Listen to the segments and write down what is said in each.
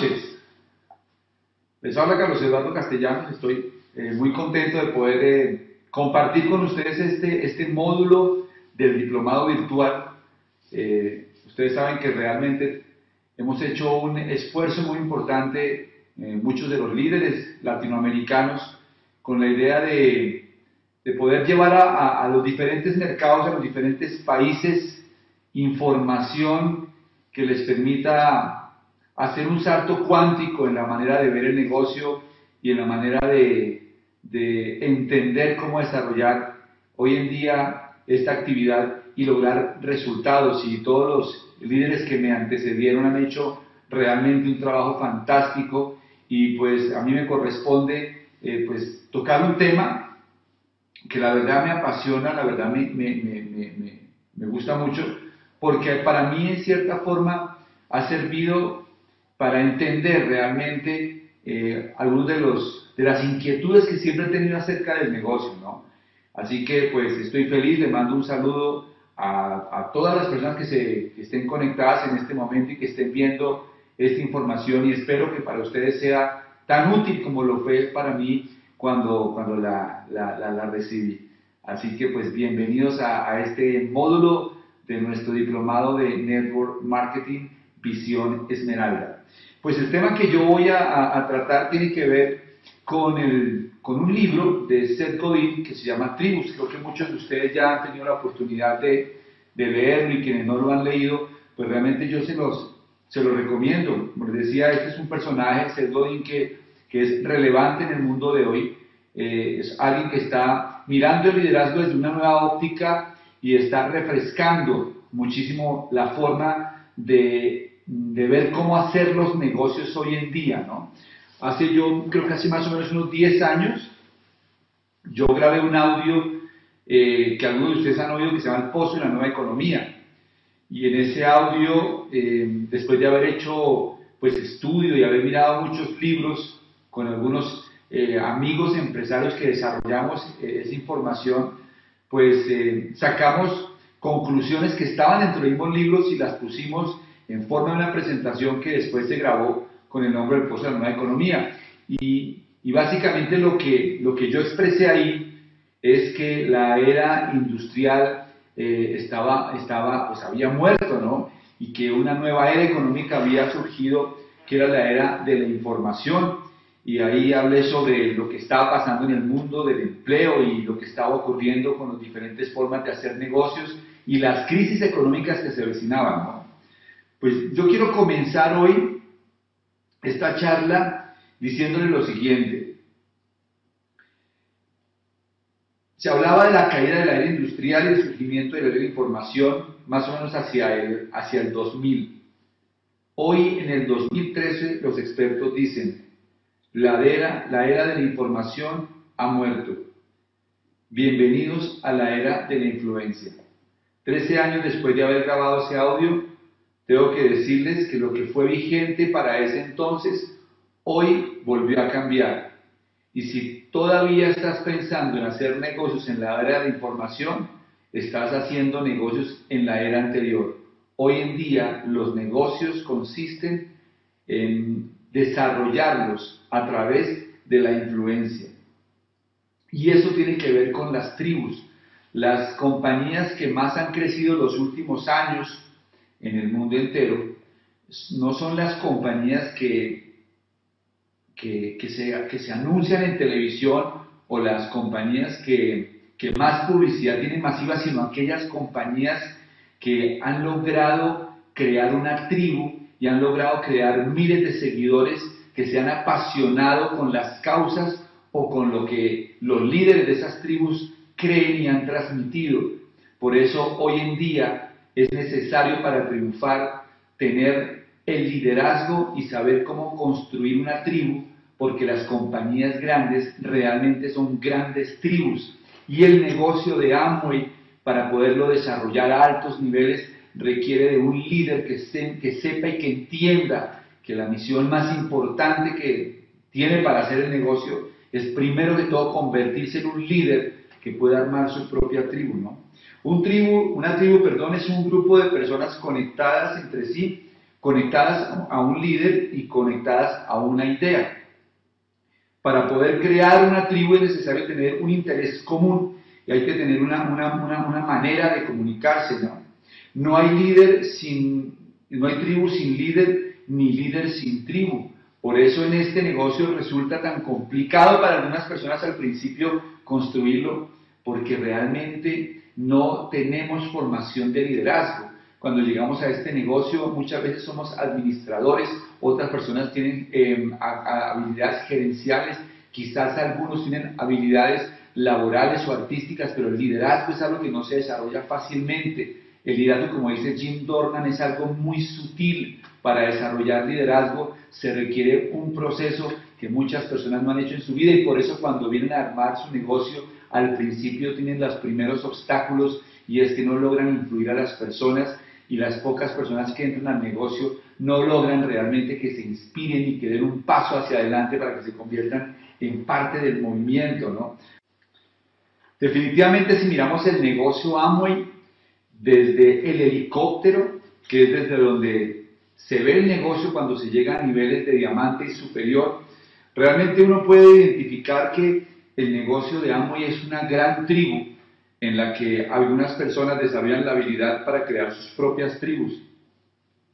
Noches. Les habla Carlos Eduardo Castellanos. Estoy eh, muy contento de poder eh, compartir con ustedes este, este módulo del diplomado virtual. Eh, ustedes saben que realmente hemos hecho un esfuerzo muy importante, muchos de los líderes latinoamericanos, con la idea de, de poder llevar a, a los diferentes mercados, a los diferentes países, información que les permita hacer un salto cuántico en la manera de ver el negocio y en la manera de, de entender cómo desarrollar hoy en día esta actividad y lograr resultados. Y todos los líderes que me antecedieron han hecho realmente un trabajo fantástico y pues a mí me corresponde eh, pues tocar un tema que la verdad me apasiona, la verdad me, me, me, me, gusta mucho, porque para mí en cierta forma ha servido para entender realmente eh, algunos de, de las inquietudes que siempre he tenido acerca del negocio, ¿no? Así que pues estoy feliz, le mando un saludo a, a todas las personas que, se, que estén conectadas en este momento y que estén viendo esta información y espero que para ustedes sea tan útil como lo fue para mí cuando, cuando la, la, la, recibí. Así que pues bienvenidos a, a, este módulo de nuestro diplomado de Network Marketing Visión Esmeralda. Pues el tema que yo voy a, tratar tiene que ver con, el, con un libro de Seth Godin que se llama Tribus. Creo que muchos de ustedes ya han tenido la oportunidad de, de leerlo y quienes no lo han leído, pues realmente yo se los, se los recomiendo. Como les decía, este es un personaje, Seth Godin, que, que es relevante en el mundo de hoy. Eh, es alguien que está mirando el liderazgo desde una nueva óptica y está refrescando muchísimo la forma de de ver cómo hacer los negocios hoy en día, ¿no? Hace yo, creo que hace más o menos unos 10 años, yo grabé un audio eh, que algunos de ustedes han oído que se llama El Pozo y la Nueva Economía. Y en ese audio, eh, después de haber hecho pues estudio y haber mirado muchos libros con algunos eh, amigos empresarios que desarrollamos esa información, pues sacamos conclusiones que estaban dentro de mismos libros y las pusimos en forma de una presentación que después se grabó con el nombre del Pozo de la Nueva Economía. Y, y, básicamente lo que, lo que yo expresé ahí es que la era industrial eh, estaba, estaba, pues había muerto, ¿no? Y que una nueva era económica había surgido, que era la era de la información. Y ahí hablé sobre lo que estaba pasando en el mundo del empleo y lo que estaba ocurriendo con las diferentes formas de hacer negocios y las crisis económicas que se avecinaban, ¿no? Pues yo quiero comenzar hoy esta charla diciéndole lo siguiente. Se hablaba de la caída de la era industrial y el surgimiento de la era de información más o menos hacia el, hacia el 2000. Hoy, en el 2013, los expertos dicen, la era, la era de la información ha muerto. Bienvenidos a la era de la influencia. Trece años después de haber grabado ese audio, tengo que decirles que lo que fue vigente para ese entonces, hoy volvió a cambiar. Y si todavía estás pensando en hacer negocios en la era de información, estás haciendo negocios en la era anterior. Hoy en día los negocios consisten en desarrollarlos a través de la influencia. Y eso tiene que ver con las tribus. Las compañías que más han crecido los últimos años en el mundo entero, no son las compañías que, que, que, se, que se anuncian en televisión o las compañías que, que más publicidad tienen masiva, sino aquellas compañías que han logrado crear una tribu y han logrado crear miles de seguidores que se han apasionado con las causas o con lo que los líderes de esas tribus creen y han transmitido. Por eso hoy en día es necesario para triunfar tener el liderazgo y saber cómo construir una tribu, porque las compañías grandes realmente son grandes tribus. Y el negocio de Amway, para poderlo desarrollar a altos niveles, requiere de un líder que, que sepa y que entienda que la misión más importante que tiene para hacer el negocio es primero de todo convertirse en un líder que pueda armar su propia tribu, ¿no? Un tribu, una tribu, perdón, es un grupo de personas conectadas entre sí, conectadas a un líder y conectadas a una idea. Para poder crear una tribu es necesario tener un interés común y hay que tener una, una, una, una manera de comunicarse, ¿no? No hay líder sin, no hay tribu sin líder, ni líder sin tribu. Por eso en este negocio resulta tan complicado para algunas personas al principio construirlo, porque realmente no tenemos formación de liderazgo. Cuando llegamos a este negocio muchas veces somos administradores, otras personas tienen em, habilidades gerenciales, quizás algunos tienen habilidades laborales o artísticas, pero el liderazgo es algo que no se desarrolla fácilmente. El liderazgo, como dice Jim Dornan, es algo muy sutil. Para desarrollar liderazgo se requiere un proceso que muchas personas no han hecho en su vida y por eso cuando vienen a armar su negocio al principio tienen los primeros obstáculos y es que no logran influir a las personas y las pocas personas que entran al negocio no logran realmente que se inspiren y que den un paso hacia adelante para que se conviertan en parte del movimiento, ¿no? Definitivamente si miramos el negocio Amway desde el helicóptero, que es desde donde se ve el negocio cuando se llega a niveles de diamante y superior, realmente uno puede identificar que el negocio de Amway es una gran tribu en la que algunas personas desarrollan la habilidad para crear sus propias tribus.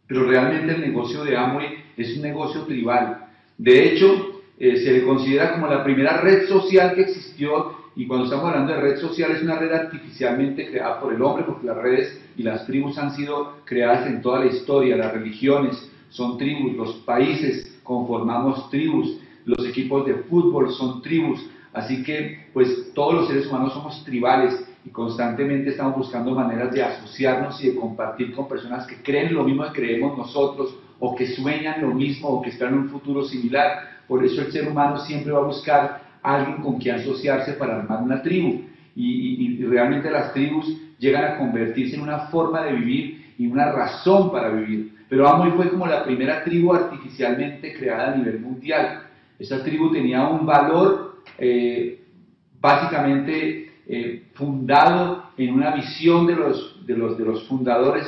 Pero realmente el negocio de Amway es un negocio tribal. De hecho, eh, se le considera como la primera red social que existió y cuando estamos hablando de red social es una red artificialmente creada por el hombre porque las redes y las tribus han sido creadas en toda la historia, las religiones son tribus, los países conformamos tribus, los equipos de fútbol son tribus, Así que, pues todos los seres humanos somos tribales y constantemente estamos buscando maneras de asociarnos y de compartir con personas que creen lo mismo que creemos nosotros o que sueñan lo mismo o que esperan un futuro similar. Por eso el ser humano siempre va a buscar alguien con quien asociarse para armar una tribu. Y, realmente las tribus llegan a convertirse en una forma de vivir y una razón para vivir. Pero Amoy fue como la primera tribu artificialmente creada a nivel mundial. Esa tribu tenía un valor eh, básicamente eh, fundado en una visión de los, de, los, de los fundadores,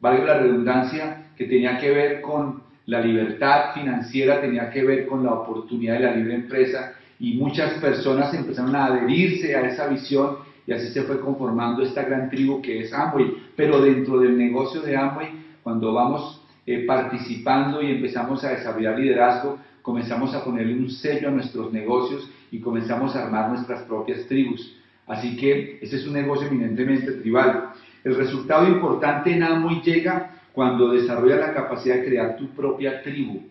valga la redundancia, que tenía que ver con la libertad financiera, tenía que ver con la oportunidad de la libre empresa y muchas personas empezaron a adherirse a esa visión y así se fue conformando esta gran tribu que es Amway. Pero dentro del negocio de Amway, cuando vamos eh, participando y empezamos a desarrollar liderazgo, comenzamos a ponerle un sello a nuestros negocios y comenzamos a armar nuestras propias tribus. Así que ese es un negocio eminentemente tribal. El resultado importante en Amway llega cuando desarrollas la capacidad de crear tu propia tribu.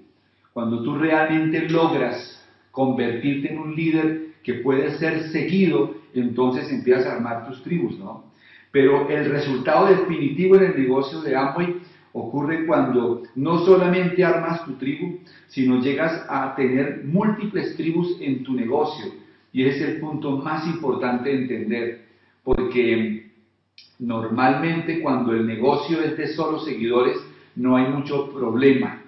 Cuando tú realmente logras convertirte en un líder que puede ser seguido, entonces empiezas a armar tus tribus, ¿no? Pero el resultado definitivo en el negocio de Amway ocurre cuando no solamente armas tu tribu, sino llegas a tener múltiples tribus en tu negocio. Y ese es el punto más importante de entender, porque normalmente cuando el negocio es de solo seguidores, no hay mucho problema,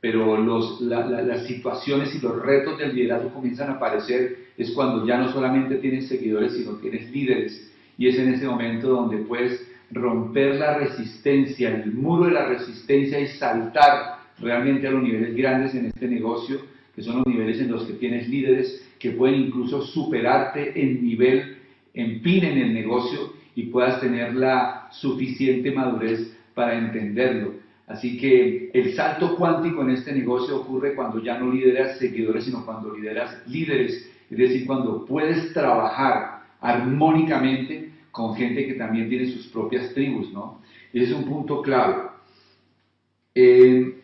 pero los, las situaciones y los retos del liderazgo comienzan a aparecer es cuando ya no solamente tienes seguidores, sino tienes líderes. Y es en ese momento donde puedes romper la resistencia, el muro de la resistencia y saltar realmente a los niveles grandes en este negocio, que son los niveles en los que tienes líderes que pueden incluso superarte en nivel, en fin, en el negocio y puedas tener la suficiente madurez para entenderlo. Así que el salto cuántico en este negocio ocurre cuando ya no lideras seguidores, sino cuando lideras líderes, es decir, cuando puedes trabajar armónicamente con gente que también tiene sus propias tribus, ¿no? Es un punto clave. Eh,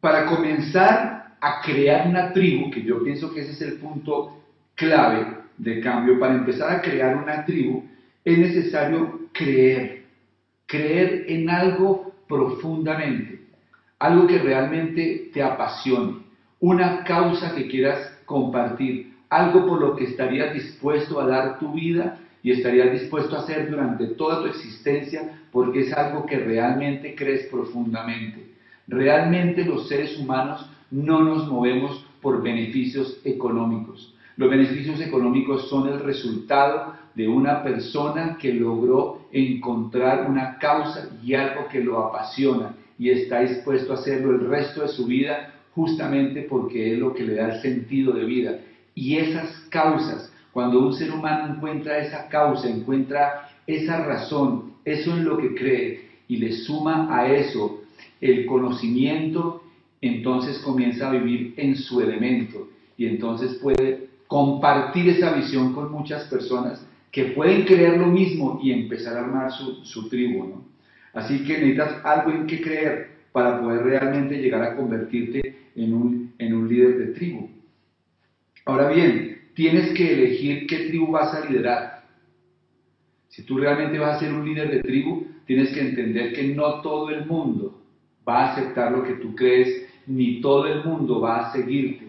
para comenzar a crear una tribu, que yo pienso que ese es el punto clave de cambio. Para empezar a crear una tribu es necesario creer, creer en algo profundamente, algo que realmente te apasione, una causa que quieras compartir, algo por lo que estarías dispuesto a dar tu vida y estarías dispuesto a hacer durante toda tu existencia porque es algo que realmente crees profundamente. Realmente los seres humanos no nos movemos por beneficios económicos. Los beneficios económicos son el resultado de una persona que logró encontrar una causa y algo que lo apasiona y está dispuesto a hacerlo el resto de su vida justamente porque es lo que le da el sentido de vida. Y esas causas, cuando un ser humano encuentra esa causa, encuentra esa razón, eso en lo que cree y le suma a eso el conocimiento, entonces comienza a vivir en su elemento y entonces puede compartir esa visión con muchas personas que pueden creer lo mismo y empezar a armar su, su tribu. ¿no? Así que necesitas algo en que creer para poder realmente llegar a convertirte en un, en un líder de tribu. Ahora bien, tienes que elegir qué tribu vas a liderar. Si tú realmente vas a ser un líder de tribu, tienes que entender que no todo el mundo va a aceptar lo que tú crees, ni todo el mundo va a seguirte,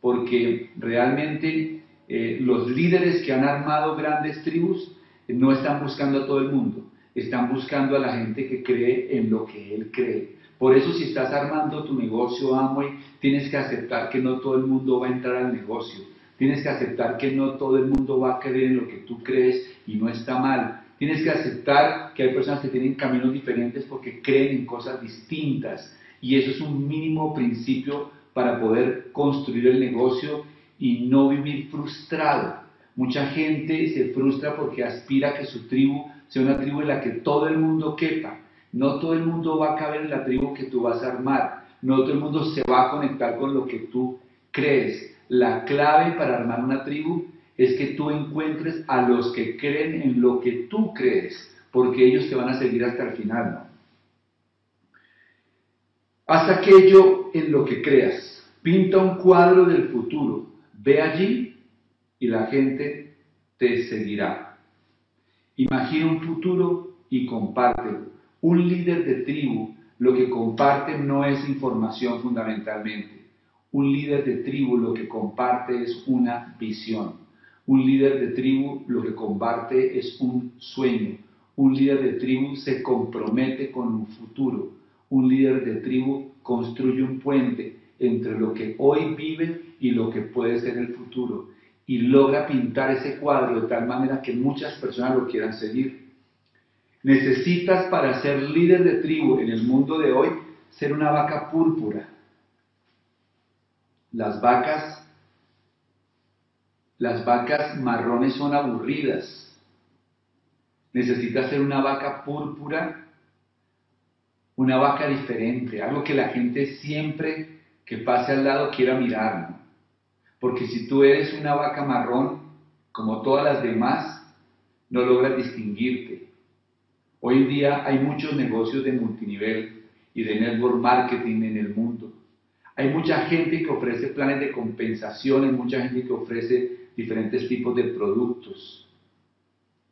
porque realmente eh, los líderes que han armado grandes tribus no están buscando a todo el mundo, están buscando a la gente que cree en lo que él cree. Por eso si estás armando tu negocio Amway, tienes que aceptar que no todo el mundo va a entrar al negocio. Tienes que aceptar que no todo el mundo va a creer en lo que tú crees y no está mal. Tienes que aceptar que hay personas que tienen caminos diferentes porque creen en cosas distintas. Y eso es un mínimo principio para poder construir el negocio y no vivir frustrado. Mucha gente se frustra porque aspira a que su tribu sea una tribu en la que todo el mundo quepa. No todo el mundo va a caber en la tribu que tú vas a armar. No todo el mundo se va a conectar con lo que tú crees. La clave para armar una tribu es que tú encuentres a los que creen en lo que tú crees, porque ellos te van a seguir hasta el final. ¿no? Haz aquello en lo que creas. Pinta un cuadro del futuro. Ve allí y la gente te seguirá. Imagina un futuro y compártelo. Un líder de tribu lo que comparte no es información fundamentalmente. Un líder de tribu lo que comparte es una visión. Un líder de tribu lo que comparte es un sueño. Un líder de tribu se compromete con un futuro. Un líder de tribu construye un puente entre lo que hoy vive y lo que puede ser el futuro. Y logra pintar ese cuadro de tal manera que muchas personas lo quieran seguir. Necesitas para ser líder de tribu en el mundo de hoy ser una vaca púrpura. Las vacas las vacas marrones son aburridas. Necesitas ser una vaca púrpura, una vaca diferente, algo que la gente siempre que pase al lado quiera mirar. Porque si tú eres una vaca marrón, como todas las demás, no logras distinguirte. Hoy en día hay muchos negocios de multinivel y de network marketing en el mundo. Hay mucha gente que ofrece planes de compensación, hay mucha gente que ofrece diferentes tipos de productos.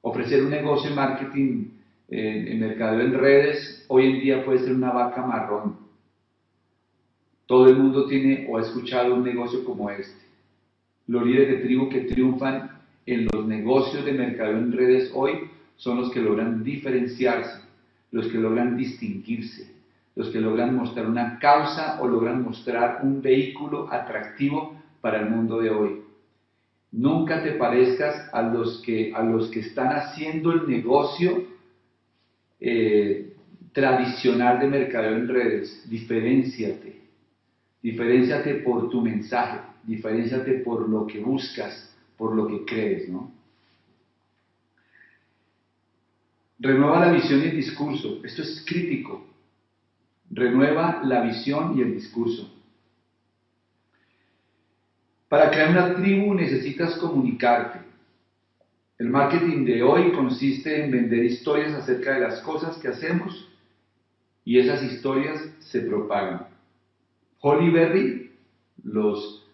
Ofrecer un negocio de marketing eh, en mercado en redes hoy en día puede ser una vaca marrón. Todo el mundo tiene o ha escuchado un negocio como este. Los líderes de tribu que triunfan en los negocios de mercado en redes hoy son los que logran diferenciarse, los que logran distinguirse, los que logran mostrar una causa o logran mostrar un vehículo atractivo para el mundo de hoy. Nunca te parezcas a los que, a los que están haciendo el negocio eh, tradicional de mercadeo en redes. Diferenciate. Diferenciate por tu mensaje. Diferenciate por lo que buscas, por lo que crees, ¿no? Renueva la visión y el discurso. Esto es crítico. Renueva la visión y el discurso. Para crear una tribu necesitas comunicarte. El marketing de hoy consiste en vender historias acerca de las cosas que hacemos y esas historias se propagan. Holly Berry, los,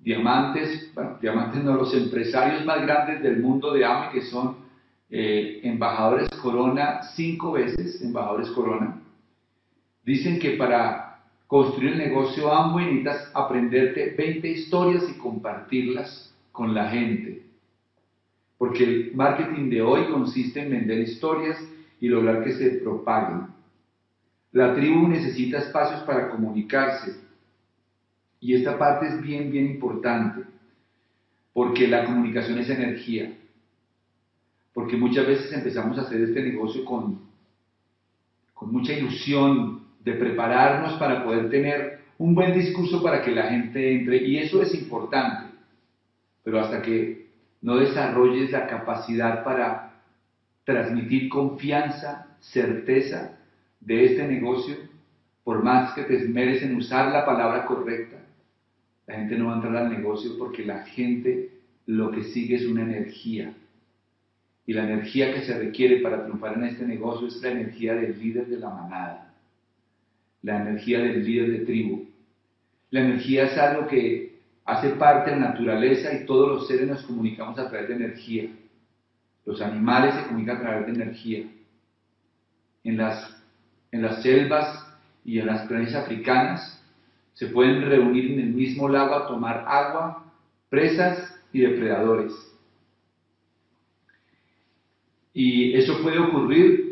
diamantes, diamantes no, los empresarios más grandes del mundo de AME, que son eh, embajadores Corona, cinco veces embajadores Corona, dicen que para construir el negocio Amway necesitas aprenderte 20 historias y compartirlas con la gente. Porque el marketing de hoy consiste en vender historias y lograr que se propaguen. La tribu necesita espacios para comunicarse. Y esta parte es bien, bien importante. Porque la comunicación es energía. Porque muchas veces empezamos a hacer este negocio con, con mucha ilusión de prepararnos para poder tener un buen discurso para que la gente entre. Y eso es importante. Pero hasta que no desarrolles la capacidad para transmitir confianza, certeza de este negocio, por más que te esmeres en usar la palabra correcta, la gente no va a entrar al negocio porque la gente lo que sigue es una energía. Y la energía que se requiere para triunfar en este negocio es la energía del líder de la manada, la energía del líder de tribu. La energía es algo que hace parte de la naturaleza y todos los seres nos comunicamos a través de energía. Los animales se comunican a través de energía. En las, en las selvas y en las planícies africanas se pueden reunir en el mismo lago a tomar agua, presas y depredadores. Y eso puede ocurrir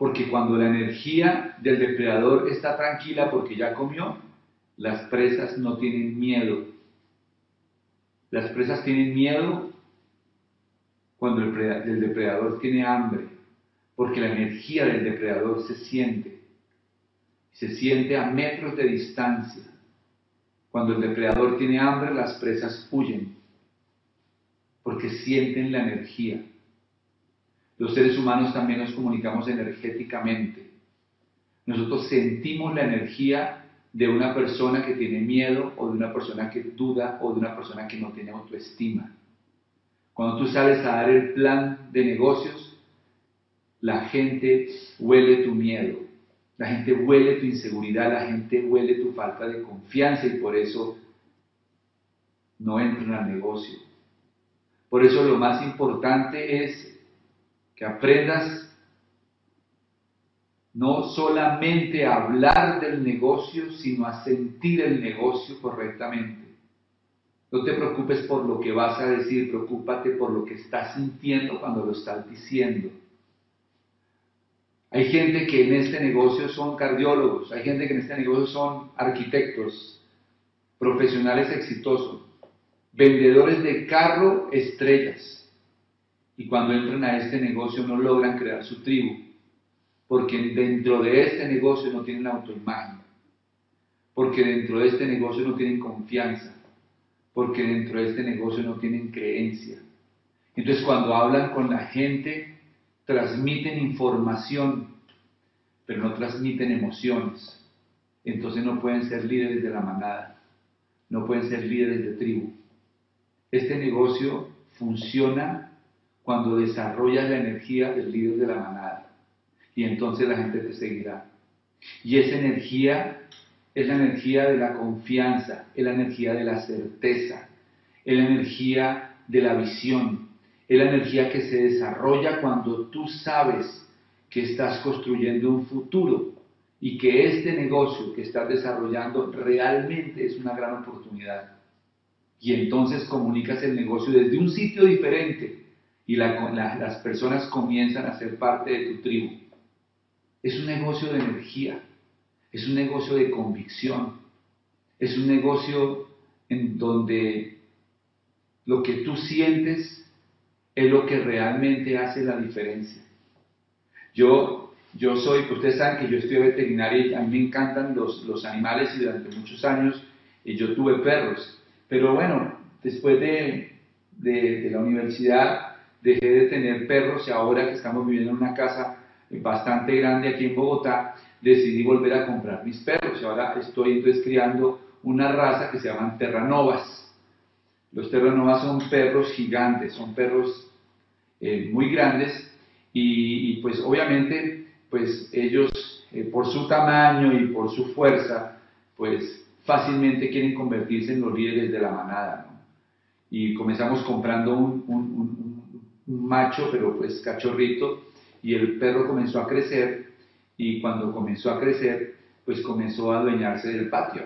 porque cuando la energía del depredador está tranquila porque ya comió, las presas no tienen miedo las presas tienen miedo cuando el, depredador tiene hambre, porque la energía del depredador se siente. Se siente a metros de distancia. Cuando el depredador tiene hambre, las presas huyen, porque sienten la energía. Los seres humanos también nos comunicamos energéticamente. Nosotros sentimos la energía de una persona que tiene miedo o de una persona que duda o de una persona que no tiene autoestima. Cuando tú sales a dar el plan de negocios, la gente huele tu miedo, la gente huele tu inseguridad, la gente huele tu falta de confianza y por eso no entran al negocio. Por eso lo más importante es que aprendas no solamente a hablar del negocio, sino a sentir el negocio correctamente. No te preocupes por lo que vas a decir, preocúpate por lo que estás sintiendo cuando lo estás diciendo. Hay gente que en este negocio son cardiólogos, hay gente que en este negocio son arquitectos, profesionales exitosos, vendedores de carro estrellas. Y cuando entran a este negocio no logran crear su tribu porque dentro de este negocio no tienen autoimagen, porque dentro de este negocio no tienen confianza, porque dentro de este negocio no tienen creencia. Entonces cuando hablan con la gente, transmiten información, pero no transmiten emociones. Entonces no pueden ser líderes de la manada, no pueden ser líderes de tribu. Este negocio funciona cuando desarrolla la energía del líder de la manada y entonces la gente te seguirá. Y esa energía es la energía de la confianza, es la energía de la certeza, es la energía de la visión, es la energía que se desarrolla cuando tú sabes que estás construyendo un futuro y que este negocio que estás desarrollando realmente es una gran oportunidad. Y entonces comunicas el negocio desde un sitio diferente y las personas comienzan a ser parte de tu tribu. Es un negocio de energía, es un negocio de convicción, es un negocio en donde lo que tú sientes es lo que realmente hace la diferencia. Yo, yo soy, ustedes saben que yo estoy veterinaria y a mí me encantan los, los animales y durante muchos años eh, yo tuve perros. Pero bueno, después de, de, de la universidad dejé de tener perros y ahora que estamos viviendo en una casa bastante grande aquí en Bogotá, decidí volver a comprar mis perros y ahora estoy entonces criando una raza que se llaman terranovas. Los terranovas son perros gigantes, son perros eh, muy grandes y, pues obviamente pues ellos eh, por su tamaño y por su fuerza pues fácilmente quieren convertirse en los líderes de la manada. Y comenzamos comprando un, un macho, pero pues cachorrito, y el perro comenzó a crecer y cuando comenzó a crecer, pues comenzó a adueñarse del patio.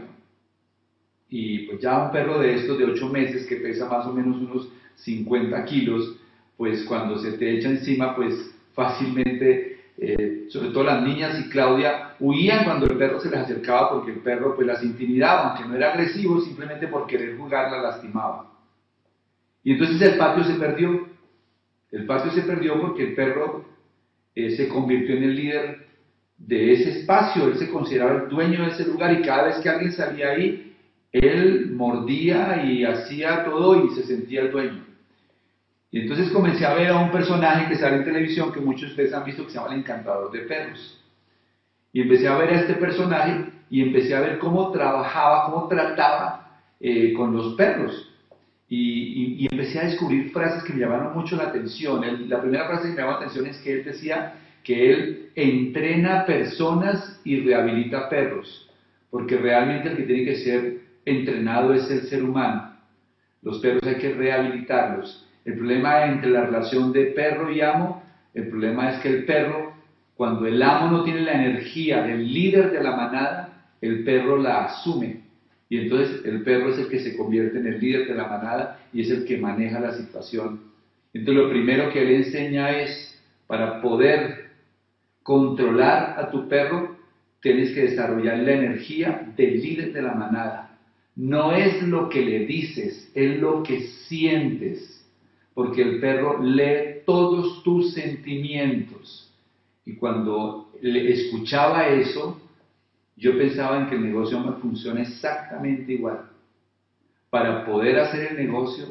Y pues ya un perro de estos de 8 meses que pesa más o menos unos 50 kilos, pues cuando se te echa encima, pues fácilmente, eh, sobre todo las niñas y Claudia, huían cuando el perro se les acercaba porque el perro pues las intimidaba, aunque no era agresivo, simplemente por querer jugar la lastimaba. Y entonces el patio se perdió. El patio se perdió porque el perro eh, se convirtió en el líder de ese espacio, él se consideraba el dueño de ese lugar y cada vez que alguien salía ahí, él mordía y hacía todo y se sentía el dueño. Y entonces comencé a ver a un personaje que sale en televisión que muchos de ustedes han visto que se llama el encantador de perros. Y empecé a ver a este personaje y empecé a ver cómo trabajaba, cómo trataba eh, con los perros. Y, empecé a descubrir frases que me llamaron mucho la atención. la primera frase que me llamó la atención es que él decía que él entrena personas y rehabilita perros, porque realmente el que tiene que ser entrenado es el ser humano. Los perros hay que rehabilitarlos. El problema entre la relación de perro y amo, el problema es que el perro, cuando el amo no tiene la energía del líder de la manada, el perro la asume y entonces el perro es el que se convierte en el líder de la manada y es el que maneja la situación. Entonces lo primero que él enseña es, para poder controlar a tu perro, tienes que desarrollar la energía del líder de la manada. No es lo que le dices, es lo que sientes, porque el perro lee todos tus sentimientos. Y cuando le escuchaba eso, yo pensaba en que el negocio me funciona exactamente igual. Para poder hacer el negocio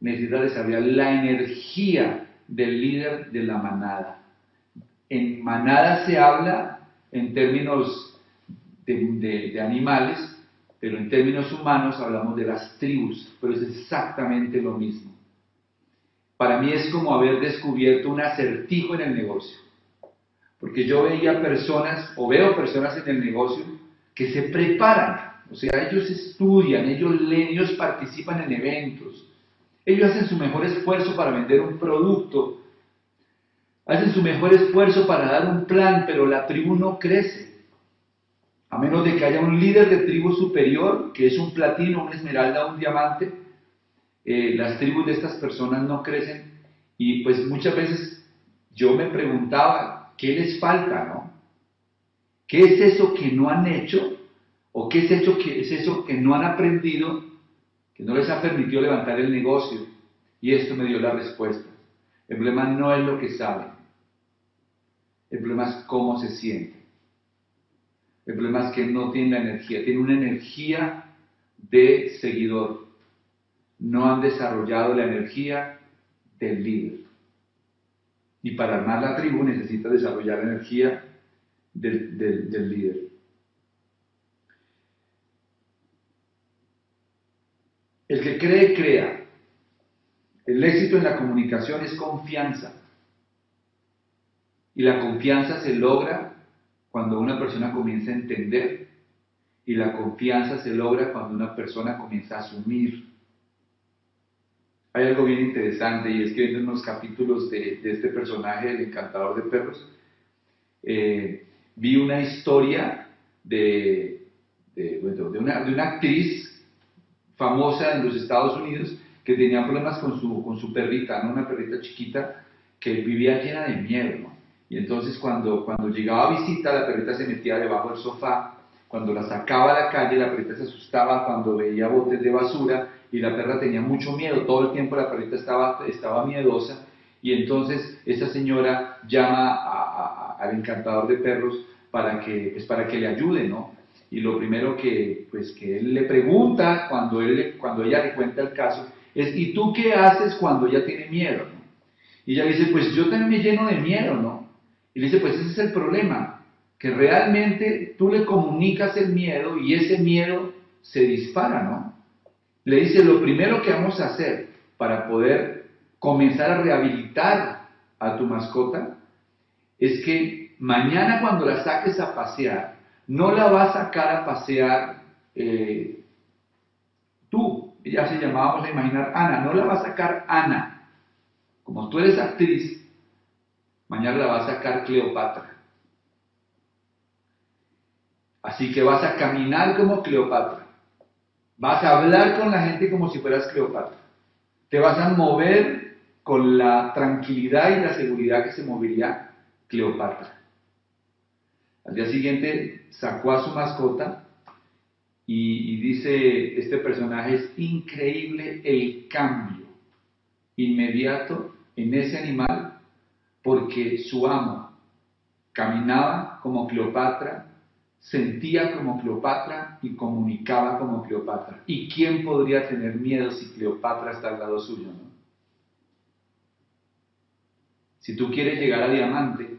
necesita desarrollar la energía del líder de la manada. En manada se habla en términos de animales, pero en términos humanos hablamos de las tribus, pero es exactamente lo mismo. Para mí es como haber descubierto un acertijo en el negocio. Porque yo veía personas, o veo personas en el negocio, que se preparan. O sea, ellos estudian, ellos leen, ellos participan en eventos. Ellos hacen su mejor esfuerzo para vender un producto. Hacen su mejor esfuerzo para dar un plan, pero la tribu no crece. A menos de que haya un líder de tribu superior, que es un platino, una esmeralda, un diamante, eh, las tribus de estas personas no crecen. Y pues muchas veces yo me preguntaba, ¿qué les falta, no? ¿Qué es eso que no han hecho? ¿O qué es eso que, es eso que no han aprendido que no les ha permitido levantar el negocio? Y esto me dio la respuesta. El problema no es lo que saben. El problema es cómo se sienten. El problema es que no tienen la energía. Tienen una energía de seguidor. No han desarrollado la energía del líder. Y para armar la tribu necesita desarrollar la energía del, líder. El que cree, crea. El éxito en la comunicación es confianza. Y la confianza se logra cuando una persona comienza a entender. Y la confianza se logra cuando una persona comienza a asumir hay algo bien interesante y es que en unos capítulos de, este personaje, el encantador de perros, eh, vi una historia de, de, una, de, una, actriz famosa en los Estados Unidos que tenía problemas con su, con su perrita, una perrita chiquita que vivía llena de miedo. Y entonces cuando, cuando llegaba a visita, la perrita se metía debajo del sofá, cuando la sacaba a la calle, la perrita se asustaba cuando veía botes de basura y la perra tenía mucho miedo, todo el tiempo la perrita estaba, estaba miedosa y entonces esa señora llama al encantador de perros para que, pues para que le ayude, ¿no? Y lo primero que, pues, que él le pregunta cuando, él, cuando ella le cuenta el caso es, ¿y tú qué haces cuando ella tiene miedo? Y ella dice, pues yo también me lleno de miedo, ¿no? Y le dice, pues ese es el problema, que realmente tú le comunicas el miedo y ese miedo se dispara, ¿no? Le dice, lo primero que vamos a hacer para poder comenzar a rehabilitar a tu mascota es que mañana cuando la saques a pasear, no la vas a sacar a pasear eh, tú, ella se llamaba, a imaginar, Ana, no la va a sacar Ana. Como tú eres actriz, mañana la va a sacar Cleopatra. Así que vas a caminar como Cleopatra. Vas a hablar con la gente como si fueras Cleopatra. Te vas a mover con la tranquilidad y la seguridad que se movería Cleopatra. Al día siguiente sacó a su mascota y, dice, este personaje es increíble el cambio inmediato en ese animal porque su amo caminaba como Cleopatra, sentía como Cleopatra y comunicaba como Cleopatra. ¿Y quién podría tener miedo si Cleopatra está al lado suyo? Si tú quieres llegar a diamante,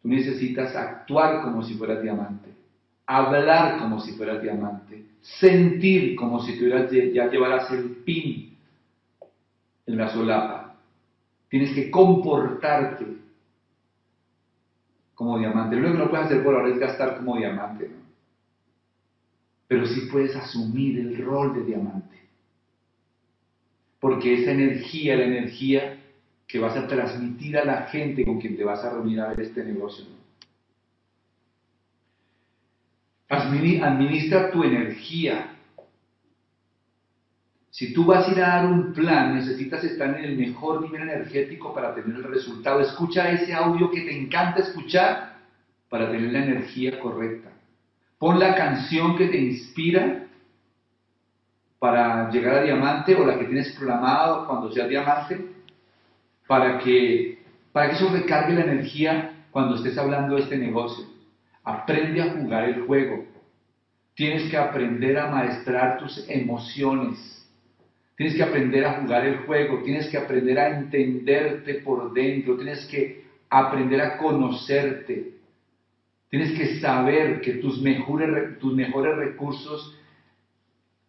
tú necesitas actuar como si fueras diamante, hablar como si fueras diamante, sentir como si tuvieras ya llevaras el pin en la solapa. Tienes que comportarte como diamante. Lo único que no puedes hacer por ahora es gastar como diamante, ¿no? Pero sí puedes asumir el rol de diamante. Porque esa energía, la energía que vas a transmitir a la gente con quien te vas a reunir a ver este negocio. Administra tu energía. Si tú vas a ir a dar un plan, necesitas estar en el mejor nivel energético para tener el resultado. Escucha ese audio que te encanta escuchar para tener la energía correcta. Pon la canción que te inspira para llegar a diamante o la que tienes programado cuando seas diamante para que, para que eso recargue la energía cuando estés hablando de este negocio. Aprende a jugar el juego. Tienes que aprender a maestrar tus emociones. Tienes que aprender a jugar el juego. Tienes que aprender a entenderte por dentro. Tienes que aprender a conocerte. Tienes que saber que tus mejores, tus mejores recursos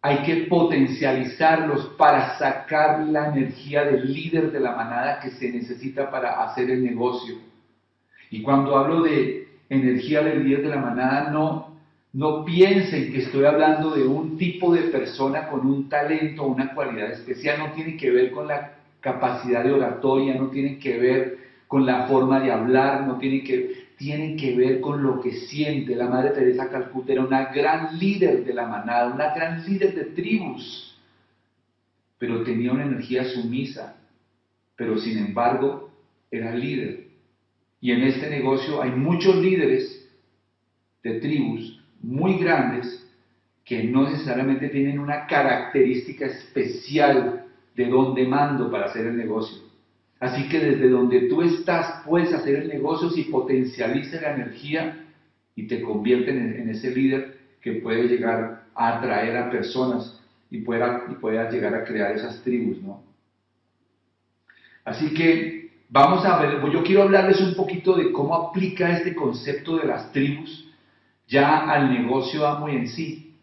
hay que potencializarlos para sacar la energía del líder de la manada que se necesita para hacer el negocio. Y cuando hablo de energía del líder de la manada, no, no piensen que estoy hablando de un tipo de persona con un talento una cualidad especial, no tiene que ver con la capacidad de oratoria, no tiene que ver con la forma de hablar, no tiene que tienen que ver con lo que siente. La Madre Teresa Calcuta era una gran líder de la manada, una gran líder de tribus, pero tenía una energía sumisa, pero sin embargo era líder. Y en este negocio hay muchos líderes de tribus muy grandes que no necesariamente tienen una característica especial de donde mando para hacer el negocio. Así que desde donde tú estás puedes hacer el negocio si potencializa la energía y te convierte en, ese líder que puede llegar a atraer a personas y pueda, y pueda llegar a crear esas tribus, ¿no? Así que vamos a ver, yo quiero hablarles un poquito de cómo aplica este concepto de las tribus ya al negocio amo y en sí,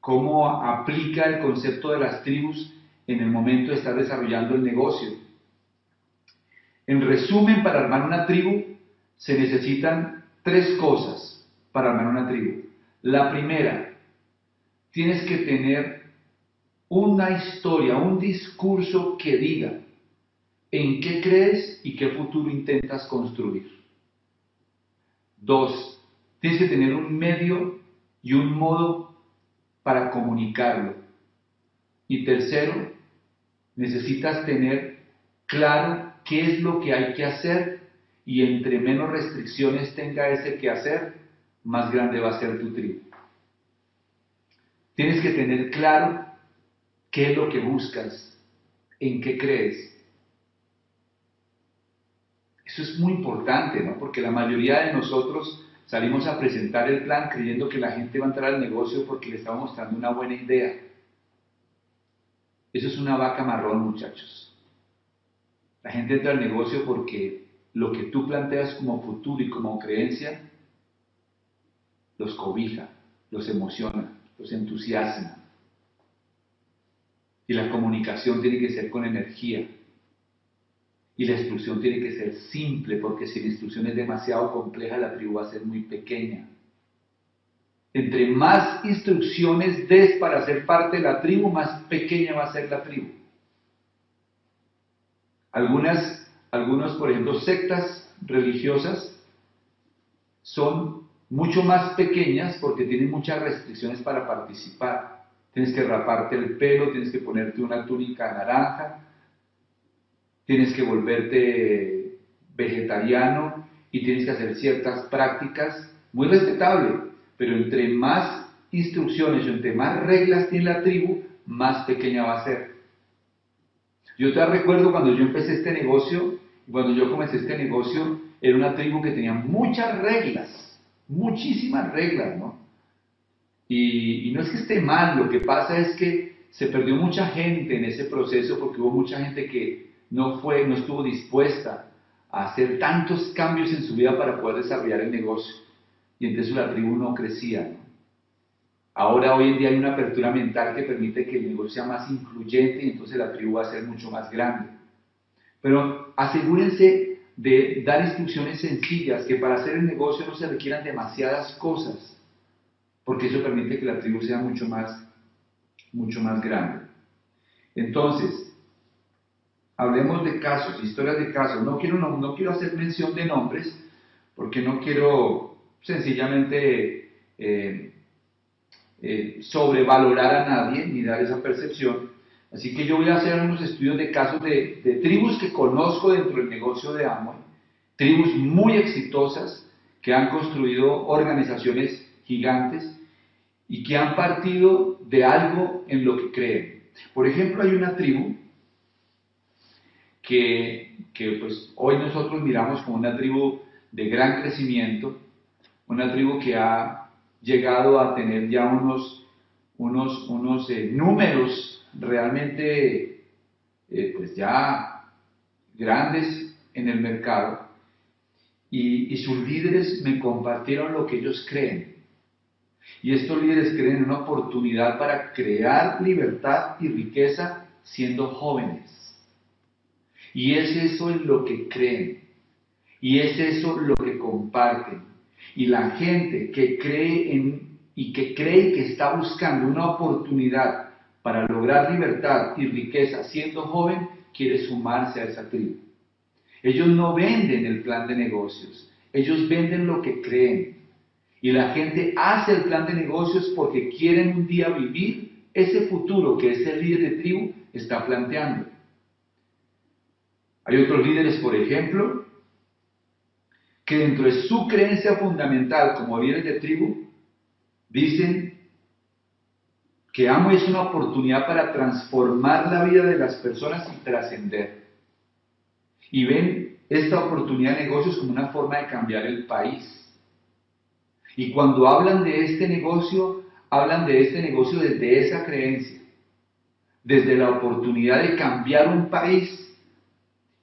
cómo aplica el concepto de las tribus en el momento de estar desarrollando el negocio. En resumen, para armar una tribu se necesitan tres cosas para armar una tribu. La primera, tienes que tener una historia, un discurso que diga en qué crees y qué futuro intentas construir. Dos, tienes que tener un medio y un modo para comunicarlo. Y tercero, necesitas tener claro qué es lo que hay que hacer y entre menos restricciones tenga ese que hacer, más grande va a ser tu tribu. Tienes que tener claro qué es lo que buscas, en qué crees. Eso es muy importante, ¿no? Porque la mayoría de nosotros salimos a presentar el plan creyendo que la gente va a entrar al negocio porque le estamos mostrando una buena idea. Eso es una vaca marrón, muchachos. La gente entra al negocio porque lo que tú planteas como futuro y como creencia los cobija, los emociona, los entusiasma. Y la comunicación tiene que ser con energía. Y la instrucción tiene que ser simple, porque si la instrucción es demasiado compleja, la tribu va a ser muy pequeña. entre más instrucciones des para ser parte de la tribu, más pequeña va a ser la tribu. Algunas, algunos, por ejemplo, sectas religiosas son mucho más pequeñas porque tienen muchas restricciones para participar. Tienes que raparte el pelo, tienes que ponerte una túnica naranja, tienes que volverte vegetariano y tienes que hacer ciertas prácticas muy respetables, pero entre más instrucciones o entre más reglas tiene la tribu, más pequeña va a ser. Yo te recuerdo cuando yo empecé este negocio, cuando yo comencé este negocio, era una tribu que tenía muchas reglas, muchísimas reglas, ¿no? Y, y, no es que esté mal, lo que pasa es que se perdió mucha gente en ese proceso porque hubo mucha gente que no fue, no estuvo dispuesta a hacer tantos cambios en su vida para poder desarrollar el negocio. Y entonces la tribu no crecía. Ahora, hoy en día hay una apertura mental que permite que el negocio sea más incluyente y entonces la tribu va a ser mucho más grande. Pero asegúrense de dar instrucciones sencillas, que para hacer el negocio no se requieran demasiadas cosas, porque eso permite que la tribu sea mucho más, mucho más grande. Entonces, hablemos de casos, historias de casos. No quiero, no, quiero hacer mención de nombres, porque no quiero sencillamente eh, eh, sobrevalorar a nadie ni dar esa percepción. Así que yo voy a hacer unos estudios de casos de, de tribus que conozco dentro del negocio de Amway, tribus muy exitosas que han construido organizaciones gigantes y que han partido de algo en lo que creen. Por ejemplo, hay una tribu que, que pues, hoy nosotros miramos como una tribu de gran crecimiento, una tribu que ha llegado a tener ya unos, unos, unos eh, números realmente eh, pues ya grandes en el mercado y, y sus líderes me compartieron lo que ellos creen. Y estos líderes creen en una oportunidad para crear libertad y riqueza siendo jóvenes. Y es eso en lo que creen. Y es eso lo que comparten. Y la gente que cree en y que cree que está buscando una oportunidad para lograr libertad y riqueza siendo joven, quiere sumarse a esa tribu. Ellos no venden el plan de negocios, ellos venden lo que creen. Y la gente hace el plan de negocios porque quieren un día vivir ese futuro que ese líder de tribu está planteando. Hay otros líderes, por ejemplo, que dentro de su creencia fundamental como líderes de tribu, dicen que amo es una oportunidad para transformar la vida de las personas y trascender. Y ven esta oportunidad de negocios como una forma de cambiar el país. Y cuando hablan de este negocio, hablan de este negocio desde esa creencia, desde la oportunidad de cambiar un país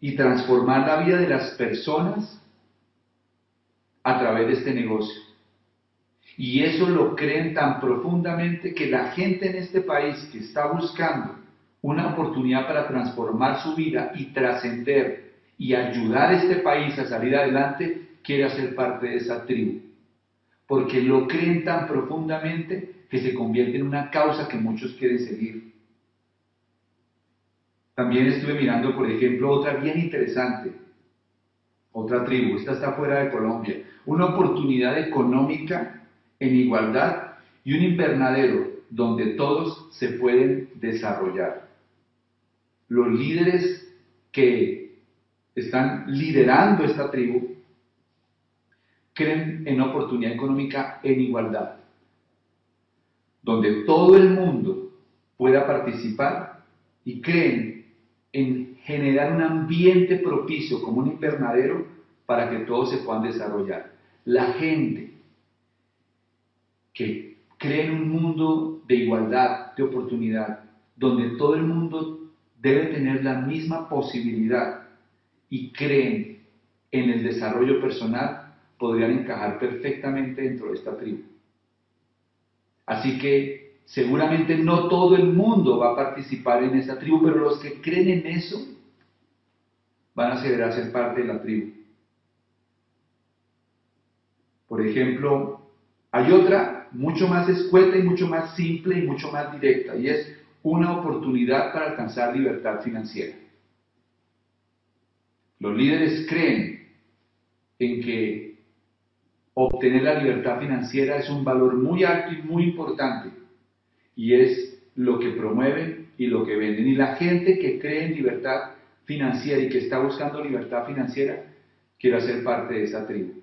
y transformar la vida de las personas a través de este negocio. Y eso lo creen tan profundamente que la gente en este país que está buscando una oportunidad para transformar su vida y trascender y ayudar a este país a salir adelante, quiere hacer parte de esa tribu. Porque lo creen tan profundamente que se convierte en una causa que muchos quieren seguir. También estuve mirando, por ejemplo, otra bien interesante, otra tribu, esta está fuera de Colombia, una oportunidad económica en igualdad y un invernadero donde todos se pueden desarrollar. Los líderes que están liderando esta tribu creen en oportunidad económica en igualdad, donde todo el mundo pueda participar y creen en generar un ambiente propicio como un invernadero para que todos se puedan desarrollar. La gente que cree en un mundo de igualdad, de oportunidad, donde todo el mundo debe tener la misma posibilidad y creen en el desarrollo personal, podrían encajar perfectamente dentro de esta tribu. Así que Seguramente no todo el mundo va a participar en esa tribu, pero los que creen en eso van a ser, a ser parte de la tribu. Por ejemplo, hay otra mucho más escueta y mucho más simple y mucho más directa, y es una oportunidad para alcanzar libertad financiera. Los líderes creen en que obtener la libertad financiera es un valor muy alto y muy importante, y es lo que promueven y lo que venden. Y la gente que cree en libertad financiera y que está buscando libertad financiera quiere ser parte de esa tribu.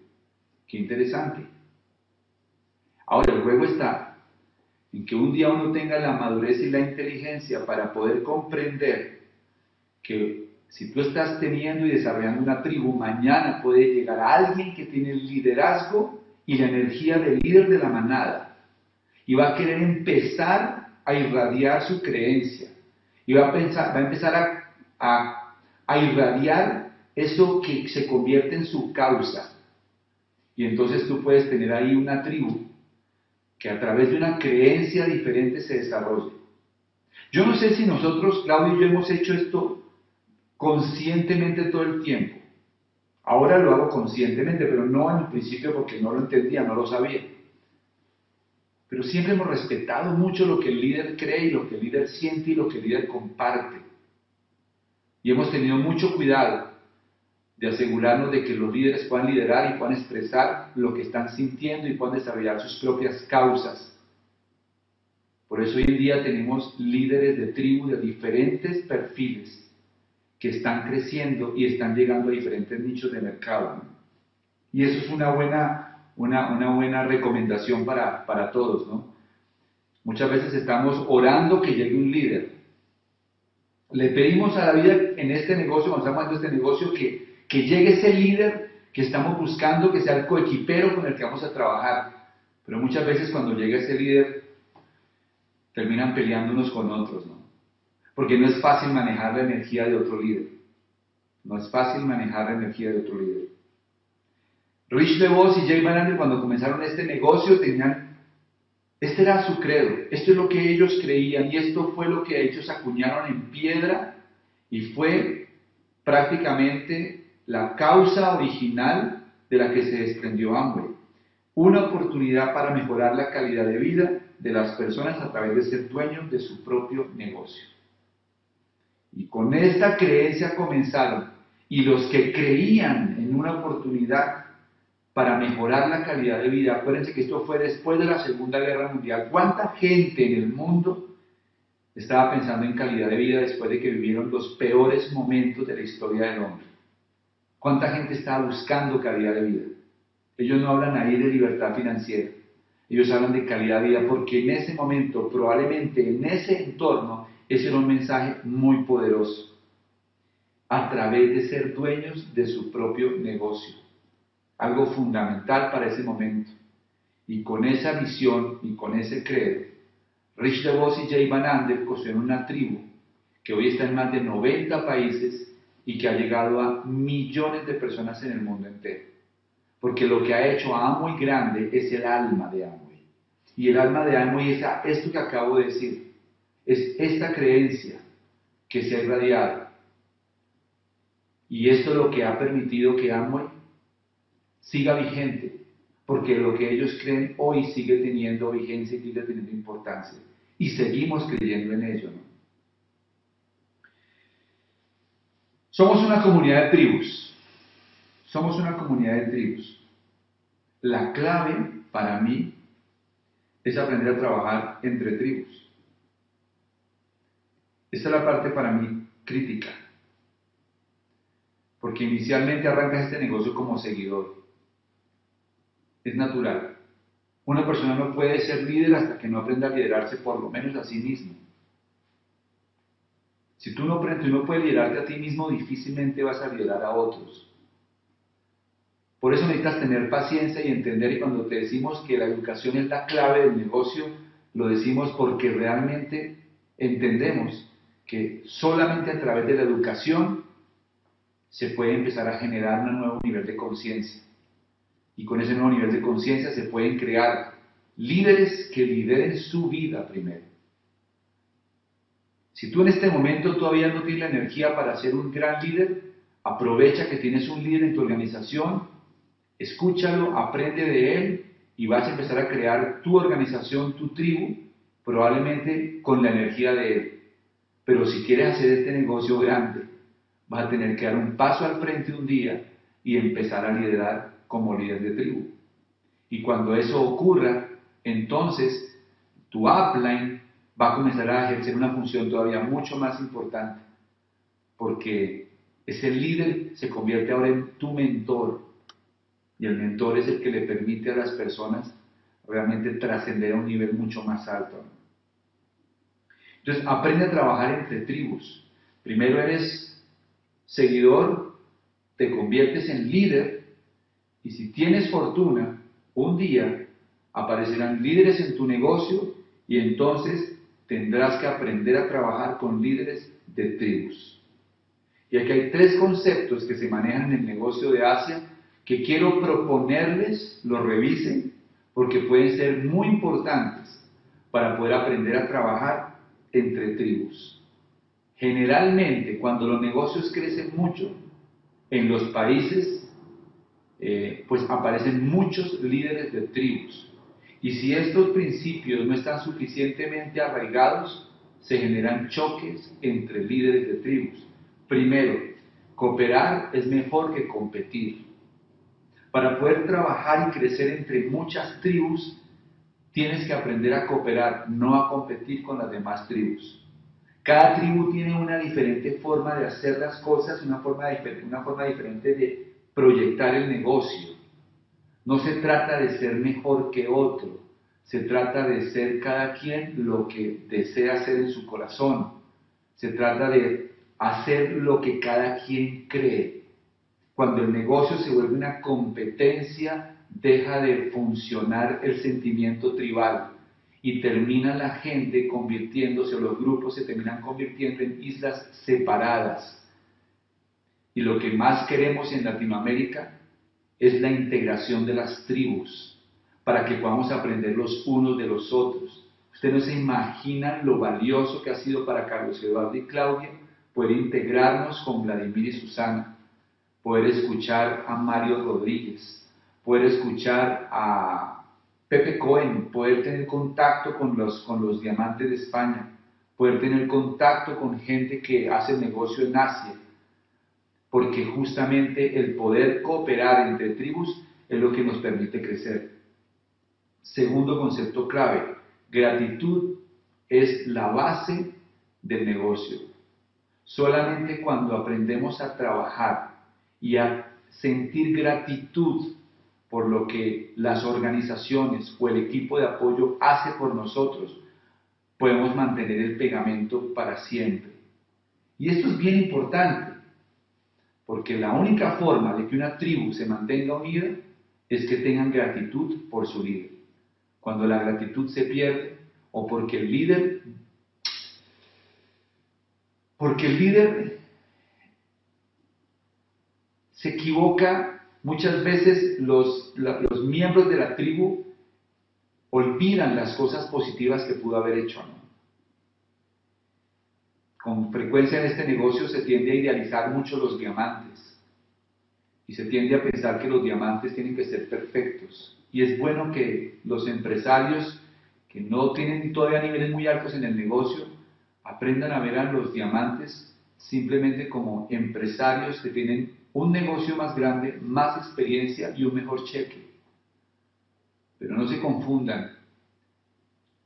Qué interesante. Ahora, el juego está en que un día uno tenga la madurez y la inteligencia para poder comprender que si tú estás teniendo y desarrollando una tribu, mañana puede llegar alguien que tiene el liderazgo y la energía del líder de la manada y va a querer empezar a irradiar su creencia y va a, pensar, va a empezar a, a irradiar eso que se convierte en su causa. Y entonces tú puedes tener ahí una tribu que a través de una creencia diferente se desarrolle. Yo no sé si nosotros, Claudio y yo, hemos hecho esto conscientemente todo el tiempo. Ahora lo hago conscientemente, pero no en el principio porque no lo entendía, no lo sabía. Pero siempre hemos respetado mucho lo que el líder cree y lo que el líder siente y lo que el líder comparte. Y hemos tenido mucho cuidado de asegurarnos de que los líderes puedan liderar y puedan expresar lo que están sintiendo y puedan desarrollar sus propias causas. Por eso hoy en día tenemos líderes de tribu de diferentes perfiles que están creciendo y están llegando a diferentes nichos de mercado. Y eso es una buena, una, una buena recomendación para, para todos. ¿no? Muchas veces estamos orando que llegue un líder. Le pedimos a la vida en este negocio, cuando estamos haciendo este negocio, que que llegue ese líder que estamos buscando, que sea el coequipero con el que vamos a trabajar. Pero muchas veces cuando llega ese líder, terminan peleando unos con otros, ¿no? Porque no es fácil manejar la energía de otro líder. No es fácil manejar la energía de otro líder. Rich DeVos y Jay Van cuando comenzaron este negocio tenían, este era su credo, esto es lo que ellos creían y esto fue lo que ellos acuñaron en piedra y fue prácticamente la causa original de la que se desprendió Amway. Una oportunidad para mejorar la calidad de vida de las personas a través de ser dueños de su propio negocio. Y con esta creencia comenzaron. Y los que creían en una oportunidad para mejorar la calidad de vida, acuérdense que esto fue después de la Segunda Guerra Mundial. ¿Cuánta gente en el mundo estaba pensando en calidad de vida después de que vivieron los peores momentos de la historia del hombre? ¿Cuánta gente está buscando calidad de vida? Ellos no hablan ahí de libertad financiera. Ellos hablan de calidad de vida porque en ese momento, probablemente en ese entorno, ese era un mensaje muy poderoso. A través de ser dueños de su propio negocio. Algo fundamental para ese momento. Y con esa visión y con ese credo, Rich DeVos y Jay Van Ander construyeron una tribu que hoy está en más de 90 países y que ha llegado a millones de personas en el mundo entero. Porque lo que ha hecho a Amway grande es el alma de Amway. Y el alma de Amway es esto que acabo de decir. Es esta creencia que se ha irradiado. Y esto es lo que ha permitido que Amway siga vigente. Porque lo que ellos creen hoy sigue teniendo vigencia y sigue teniendo importancia. Y seguimos creyendo en ello. Somos una comunidad de tribus. Somos una comunidad de tribus. La clave para mí es aprender a trabajar entre tribus. Esta es la parte para mí crítica. Porque inicialmente arrancas este negocio como seguidor. Es natural. Una persona no puede ser líder hasta que no aprenda a liderarse por lo menos a sí mismo. Si tú no, tú no puedes liderarte a ti mismo, difícilmente vas a liderar a otros. Por eso necesitas tener paciencia y entender, y cuando te decimos que la educación es la clave del negocio, lo decimos porque realmente entendemos que solamente a través de la educación se puede empezar a generar un nuevo nivel de conciencia. Y con ese nuevo nivel de conciencia se pueden crear líderes que lideren su vida primero. Si tú en este momento todavía no tienes la energía para ser un gran líder, aprovecha que tienes un líder en tu organización, escúchalo, aprende de él y vas a empezar a crear tu organización, tu tribu, probablemente con la energía de él. Pero si quieres hacer este negocio grande, vas a tener que dar un paso al frente un día y empezar a liderar como líder de tribu. Y cuando eso ocurra, entonces tu upline va a comenzar a ejercer una función todavía mucho más importante, porque ese líder se convierte ahora en tu mentor, y el mentor es el que le permite a las personas realmente trascender a un nivel mucho más alto. Entonces, aprende a trabajar entre tribus. Primero eres seguidor, te conviertes en líder y si tienes fortuna, un día aparecerán líderes en tu negocio y entonces tendrás que aprender a trabajar con líderes de tribus. Y aquí hay tres conceptos que se manejan en el negocio de Asia que quiero proponerles, lo revisen, porque pueden ser muy importantes para poder aprender a trabajar entre tribus. Generalmente, cuando los negocios crecen mucho, en los países, eh, pues aparecen muchos líderes de tribus. Y si estos principios no están suficientemente arraigados, se generan choques entre líderes de tribus. Primero, cooperar es mejor que competir. Para poder trabajar y crecer entre muchas tribus, tienes que aprender a cooperar, no a competir con las demás tribus. Cada tribu tiene una diferente forma de hacer las cosas, una forma, una forma diferente de proyectar el negocio. No se trata de ser mejor que otro, se trata de ser cada quien lo que desea hacer en su corazón. Se trata de hacer lo que cada quien cree. Cuando el negocio se vuelve una competencia, deja de funcionar el sentimiento tribal y termina la gente convirtiéndose, los grupos se terminan convirtiendo en islas separadas. Y lo que más queremos en Latinoamérica es la integración de las tribus, para que podamos aprender los unos de los otros. Ustedes no se imaginan lo valioso que ha sido para Carlos Eduardo y Claudia poder integrarnos con Vladimir y Susana, poder escuchar a Mario Rodríguez, poder escuchar a Pepe Cohen, poder tener contacto con los, con los diamantes de España, poder tener contacto con gente que hace negocio en Asia, porque justamente el poder cooperar entre tribus es lo que nos permite crecer. Segundo concepto clave, gratitud es la base del negocio. Solamente cuando aprendemos a trabajar y a sentir gratitud por lo que las organizaciones o el equipo de apoyo hace por nosotros, podemos mantener el pegamento para siempre. Y esto es bien importante, porque la única forma de que una tribu se mantenga unida es que tengan gratitud por su líder. Cuando la gratitud se pierde, o porque el líder, porque el líder se equivoca Muchas veces los, los miembros de la tribu olvidan las cosas positivas que pudo haber hecho. Con frecuencia en este negocio se tiende a idealizar mucho los diamantes y se tiende a pensar que los diamantes tienen que ser perfectos. Y es bueno que los empresarios que no tienen todavía niveles muy altos en el negocio aprendan a ver a los diamantes simplemente como empresarios que tienen un negocio más grande, más experiencia y un mejor cheque. Pero no se confundan.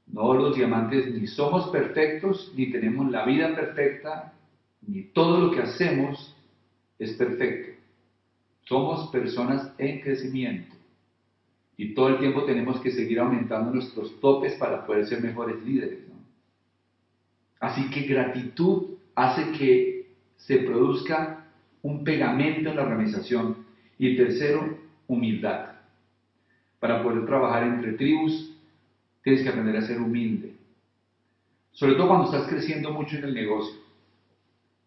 No los diamantes ni somos perfectos, ni tenemos la vida perfecta, ni todo lo que hacemos es perfecto. Somos personas en crecimiento. Y todo el tiempo tenemos que seguir aumentando nuestros topes para poder ser mejores líderes. Así que gratitud hace que se produzca un pegamento en la organización. Y tercero, humildad. Para poder trabajar entre tribus, tienes que aprender a ser humilde. Sobre todo cuando estás creciendo mucho en el negocio.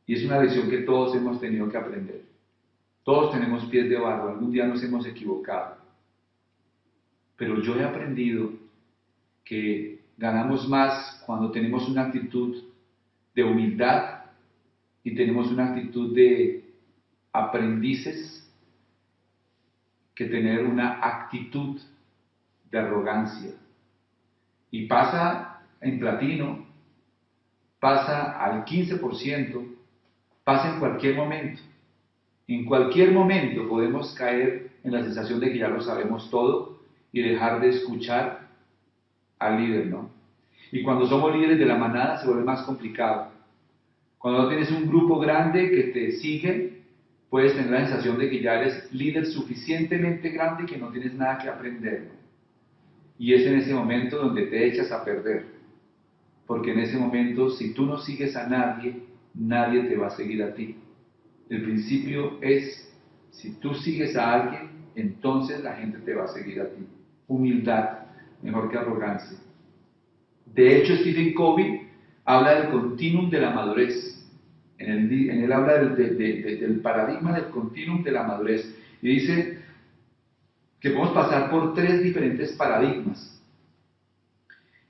Y es una lección que todos hemos tenido que aprender. Todos tenemos pies de barro, algún día nos hemos equivocado. Pero yo he aprendido que ganamos más cuando tenemos una actitud de humildad y tenemos una actitud de aprendices que tener una actitud de arrogancia. Y pasa en platino, pasa al 15%, pasa en cualquier momento. En cualquier momento podemos caer en la sensación de que ya lo sabemos todo y dejar de escuchar al líder, ¿no? Y cuando somos líderes de la manada se vuelve más complicado. Cuando no tienes un grupo grande que te sigue, puedes tener la sensación de que ya eres líder suficientemente grande que no tienes nada que aprender. Y es en ese momento donde te echas a perder. Porque en ese momento, si tú no sigues a nadie, nadie te va a seguir a ti. El principio es, si tú sigues a alguien, entonces la gente te va a seguir a ti. Humildad, mejor que arrogancia. De hecho, Stephen Covey habla del continuum de la madurez. En él, habla del, del paradigma del continuum de la madurez. Y dice que podemos pasar por tres diferentes paradigmas.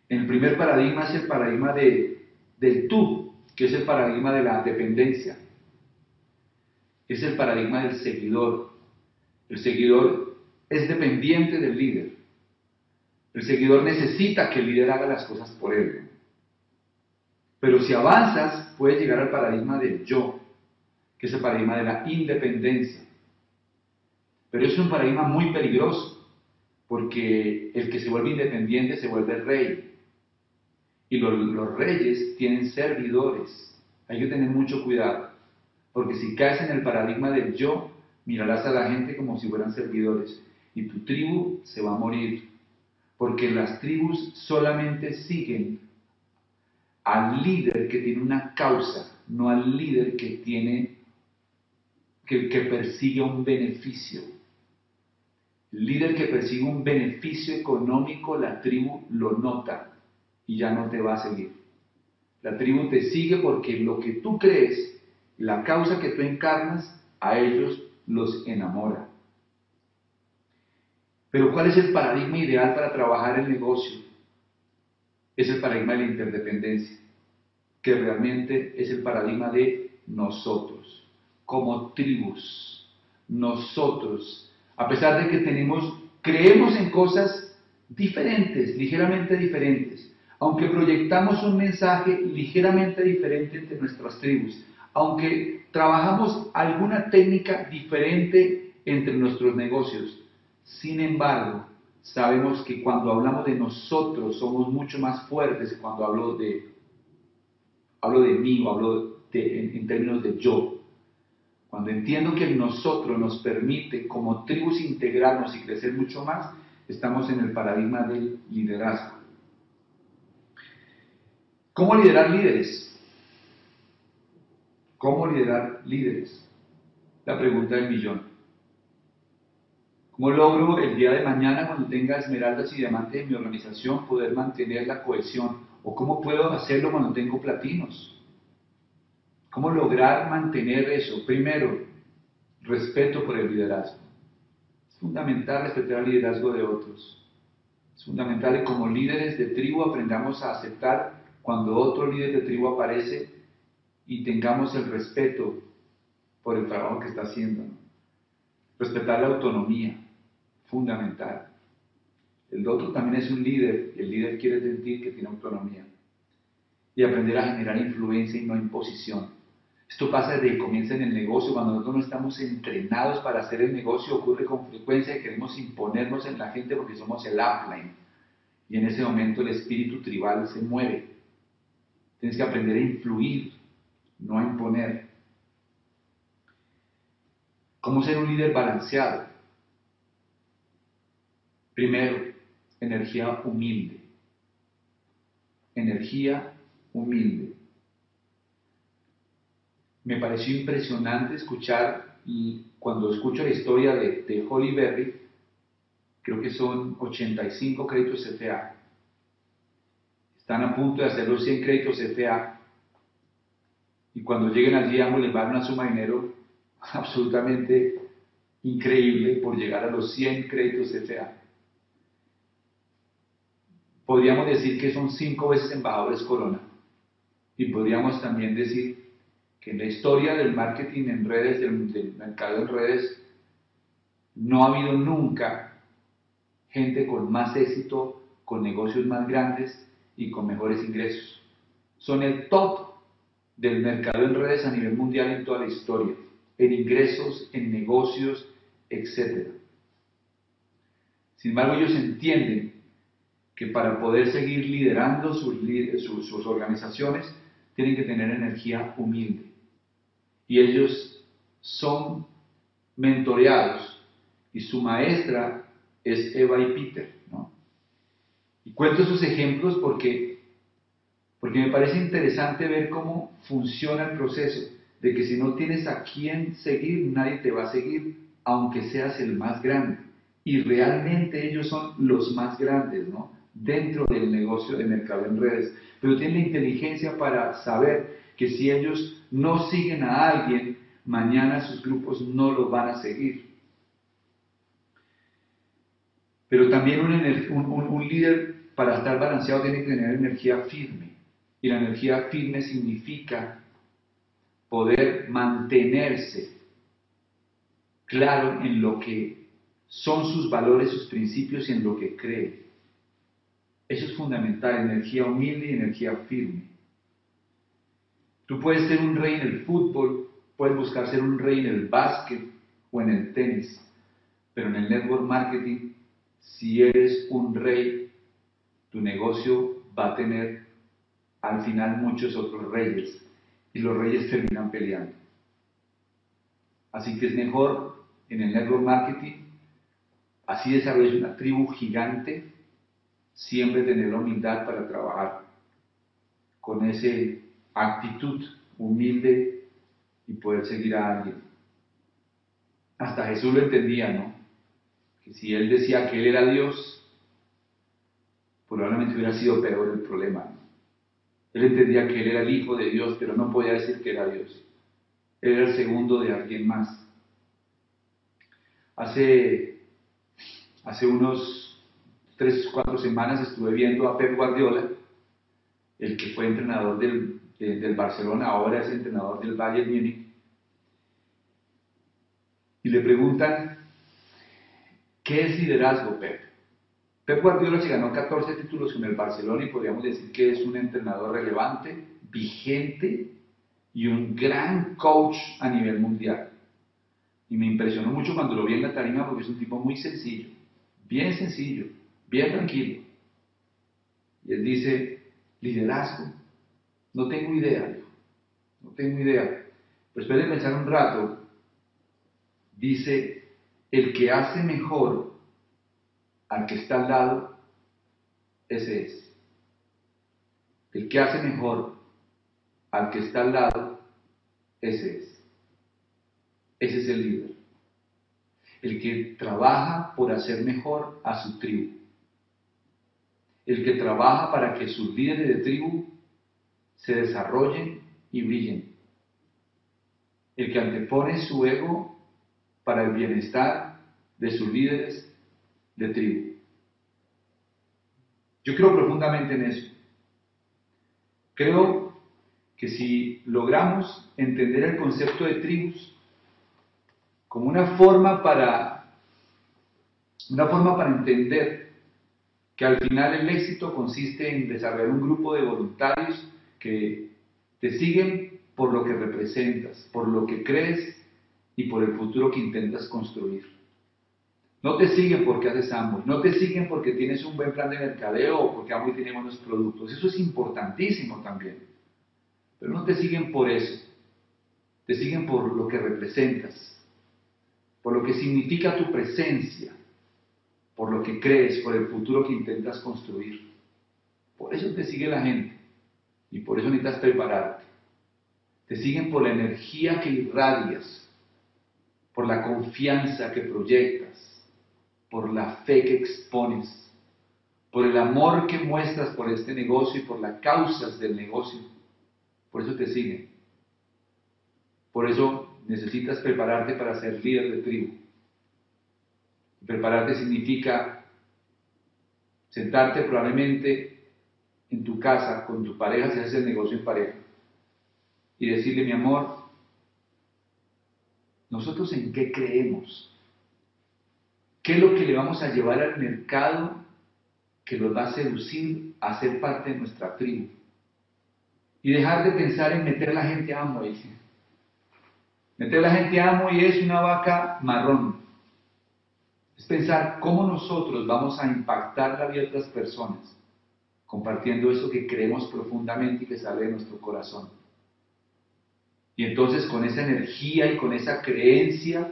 El primer paradigma es el paradigma de, del tú, que es el paradigma de la dependencia es el paradigma del seguidor. El seguidor es dependiente del líder. El seguidor necesita que el líder haga las cosas por él. Pero si avanzas, puedes llegar al paradigma del yo, que es el paradigma de la independencia. Pero es un paradigma muy peligroso, porque el que se vuelve independiente se vuelve rey. Y los, reyes tienen servidores. Hay que tener mucho cuidado. Porque si caes en el paradigma del yo, mirarás a la gente como si fueran servidores y tu tribu se va a morir. Porque las tribus solamente siguen al líder que tiene una causa, no al líder que tiene, que, que persigue un beneficio. Líder que persigue un beneficio económico, la tribu lo nota y ya no te va a seguir. La tribu te sigue porque lo que tú crees la causa que tú encarnas a ellos los enamora. Pero ¿cuál es el paradigma ideal para trabajar el negocio? Es el paradigma de la interdependencia, que realmente es el paradigma de nosotros, como tribus, nosotros, a pesar de que tenemos, creemos en cosas diferentes, ligeramente diferentes, aunque proyectamos un mensaje ligeramente diferente entre nuestras tribus, aunque trabajamos alguna técnica diferente entre nuestros negocios, sin embargo, sabemos que cuando hablamos de nosotros somos mucho más fuertes cuando hablo de, hablo de mí o hablo en, en términos de yo. Cuando entiendo que nosotros nos permite como tribus integrarnos y crecer mucho más, estamos en el paradigma del liderazgo. ¿Cómo liderar líderes? ¿Cómo liderar líderes? La pregunta del millón. ¿Cómo logro el día de mañana, cuando tenga esmeraldas y diamantes en mi organización, poder mantener la cohesión? ¿O cómo puedo hacerlo cuando tengo platinos? ¿Cómo lograr mantener eso? Primero, respeto por el liderazgo. Es fundamental respetar el liderazgo de otros. Es fundamental que como líderes de tribu aprendamos a aceptar cuando otro líder de tribu aparece y tengamos el respeto por el trabajo que está haciendo. Respetar la autonomía, fundamental. El otro también es un líder, el líder quiere sentir que tiene autonomía. Y aprender a generar influencia y no imposición. Esto pasa desde que comienza en el negocio, cuando nosotros no estamos entrenados para hacer el negocio, ocurre con frecuencia que queremos imponernos en la gente porque somos el upline. Y en ese momento el espíritu tribal se mueve. Tienes que aprender a influir no a imponer. ¿Cómo ser un líder balanceado? Primero, energía humilde. Energía humilde. Me pareció impresionante escuchar, y cuando escucho la historia de, de Holly Berry, creo que son 85 créditos CFA. Están a punto de hacer los 100 créditos CFA y cuando lleguen allí ambos les van una suma de dinero absolutamente increíble por llegar a los 100 créditos CFA. Podríamos decir que son cinco veces embajadores Corona. Y podríamos también decir que en la historia del marketing en redes, del, del mercado en redes, no ha habido nunca gente con más éxito, con negocios más grandes y con mejores ingresos. Son el top del mercado en redes a nivel mundial en toda la historia, en ingresos, en negocios, etc. Sin embargo, ellos entienden que para poder seguir liderando sus, sus, organizaciones tienen que tener energía humilde. Y ellos son mentoreados y su maestra es Eva y Peter. ¿no? Y cuento esos ejemplos porque, porque me parece interesante ver cómo funciona el proceso de que si no tienes a quién seguir, nadie te va a seguir, aunque seas el más grande. Y realmente ellos son los más grandes, ¿no? Dentro del negocio de mercado en redes. Pero tienen la inteligencia para saber que si ellos no siguen a alguien, mañana sus grupos no los van a seguir. Pero también un, líder para estar balanceado tiene que tener energía firme. Y la energía firme significa poder mantenerse claro en lo que son sus valores, sus principios y en lo que cree. Eso es fundamental, energía humilde y energía firme. Tú puedes ser un rey en el fútbol, puedes buscar ser un rey en el básquet o en el tenis, pero en el network marketing si eres un rey, tu negocio va a tener al final muchos otros reyes y los reyes terminan peleando. Así que es mejor en el network marketing, así desarrollar una tribu gigante, siempre tener la humildad para trabajar con esa actitud humilde y poder seguir a alguien. Hasta Jesús lo entendía, ¿no? si él decía que él era Dios, probablemente hubiera sido peor el problema. Él entendía que él era el Hijo de Dios, pero no podía decir que era Dios. Él era el segundo de alguien más. Hace, hace unos tres, cuatro semanas estuve viendo a Pep Guardiola, el que fue entrenador del, del Barcelona, ahora es entrenador del Bayern Múnich, y le preguntan ¿Qué es liderazgo, Pep? Pep Guardiola se ganó 14 títulos con el Barcelona y podríamos decir que es un entrenador relevante, vigente y un gran coach a nivel mundial. Y me impresionó mucho cuando lo vi en la tarima porque es un tipo muy sencillo, bien sencillo, bien tranquilo. Y él dice, liderazgo, no tengo idea, no tengo idea. Después de pensar un rato, dice, el que hace mejor al que está al lado, ese es. El que hace mejor al que está al lado, ese es. Ese es el líder. El que trabaja por hacer mejor a su tribu. El que trabaja para que sus líderes de tribu se desarrollen y brillen. El que antepone su ego para el bienestar de sus líderes de tribu. Yo creo profundamente en eso. Creo que si logramos entender el concepto de tribus como una forma para una forma para entender que al final el éxito consiste en desarrollar un grupo de voluntarios que te siguen por lo que representas, por lo que crees y por el futuro que intentas construir. No te siguen porque haces ambos, no te siguen porque tienes un buen plan de mercadeo o porque ambos tienen buenos productos. Eso es importantísimo también. Pero no te siguen por eso. Te siguen por lo que representas, por lo que significa tu presencia, por lo que crees, por el futuro que intentas construir. Por eso te sigue la gente y por eso necesitas prepararte. Te siguen por la energía que irradias, por la confianza que proyectas, por la fe que expones, por el amor que muestras por este negocio y por las causas del negocio. Por eso te siguen. Por eso necesitas prepararte para ser líder de tribu. Prepararte significa sentarte probablemente en tu casa con tu pareja si haces el negocio en pareja y decirle, mi amor, ¿Nosotros en qué creemos? ¿Qué es lo que le vamos a llevar al mercado que los va a seducir a ser parte de nuestra tribu? Y dejar de pensar en meter la gente a amo. Meter la gente a amo y es una vaca marrón. Es pensar cómo nosotros vamos a impactar la vida de otras personas compartiendo eso que creemos profundamente y que sale de nuestro corazón. Y entonces con esa energía y con esa creencia,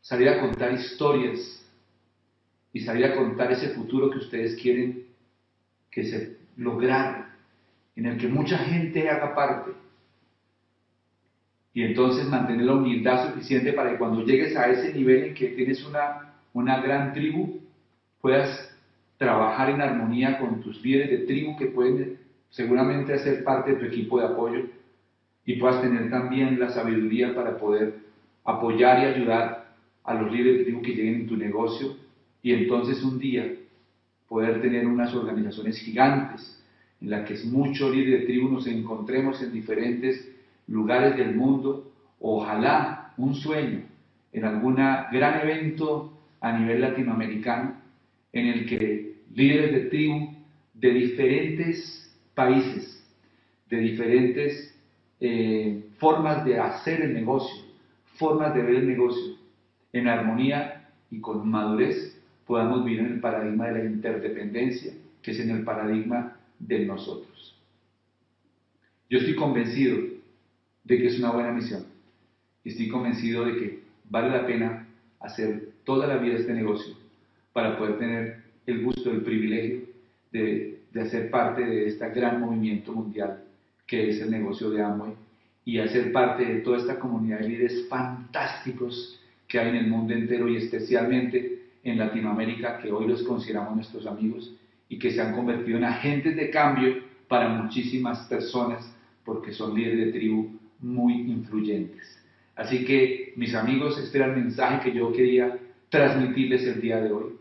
salir a contar historias y salir a contar ese futuro que ustedes quieren que se lograr, en el que mucha gente haga parte. Y entonces mantener la humildad suficiente para que cuando llegues a ese nivel en que tienes una, una gran tribu, puedas trabajar en armonía con tus líderes de tribu que pueden seguramente hacer parte de tu equipo de apoyo y puedas tener también la sabiduría para poder apoyar y ayudar a los líderes de tribu que lleguen en tu negocio y entonces un día poder tener unas organizaciones gigantes en las que muchos líderes de tribu nos encontremos en diferentes lugares del mundo, ojalá un sueño en algún gran evento a nivel latinoamericano en el que líderes de tribu de diferentes países, de diferentes eh, formas de hacer el negocio, formas de ver el negocio, en armonía y con madurez, podamos vivir en el paradigma de la interdependencia, que es en el paradigma de nosotros. Yo estoy convencido de que es una buena misión. Estoy convencido de que vale la pena hacer toda la vida este negocio para poder tener el gusto, el privilegio de, de hacer parte de este gran movimiento mundial que es el negocio de Amway y hacer parte de toda esta comunidad de líderes fantásticos que hay en el mundo entero y especialmente en Latinoamérica, que hoy los consideramos nuestros amigos y que se han convertido en agentes de cambio para muchísimas personas porque son líderes de tribu muy influyentes. Así que, mis amigos, este era el mensaje que yo quería transmitirles el día de hoy.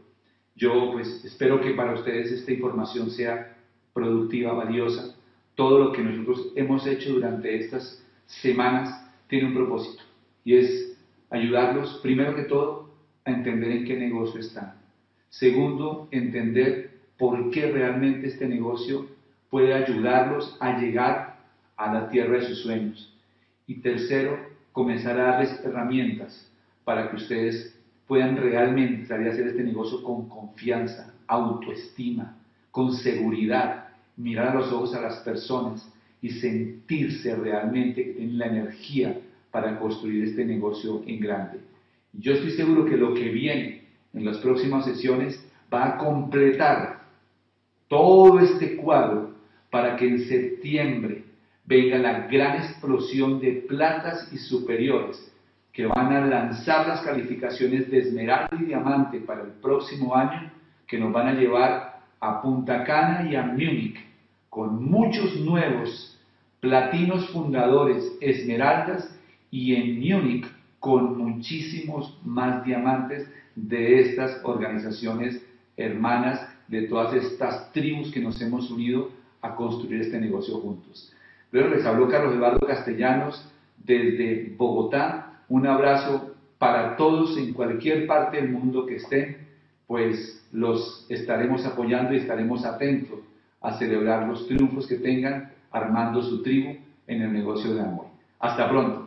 Yo pues espero que para ustedes esta información sea productiva, valiosa. Todo lo que nosotros hemos hecho durante estas semanas tiene un propósito y es ayudarlos, primero que todo, a entender en qué negocio están. Segundo, entender por qué realmente este negocio puede ayudarlos a llegar a la tierra de sus sueños. Y tercero, comenzar a darles herramientas para que ustedes puedan realmente salir a hacer este negocio con confianza, autoestima, con seguridad, mirar a los ojos a las personas y sentirse realmente que tienen la energía para construir este negocio en grande. Yo estoy seguro que lo que viene en las próximas sesiones va a completar todo este cuadro para que en septiembre venga la gran explosión de platas y superiores que van a lanzar las calificaciones de esmeralda y diamante para el próximo año, que nos van a llevar a Punta Cana y a Múnich, con muchos nuevos platinos fundadores esmeraldas y en Múnich con muchísimos más diamantes de estas organizaciones hermanas, de todas estas tribus que nos hemos unido a construir este negocio juntos. Luego les habló Carlos Eduardo Castellanos desde Bogotá, un abrazo para todos en cualquier parte del mundo que estén, pues los estaremos apoyando y estaremos atentos a celebrar los triunfos que tengan armando su tribu en el negocio de amor. Hasta pronto.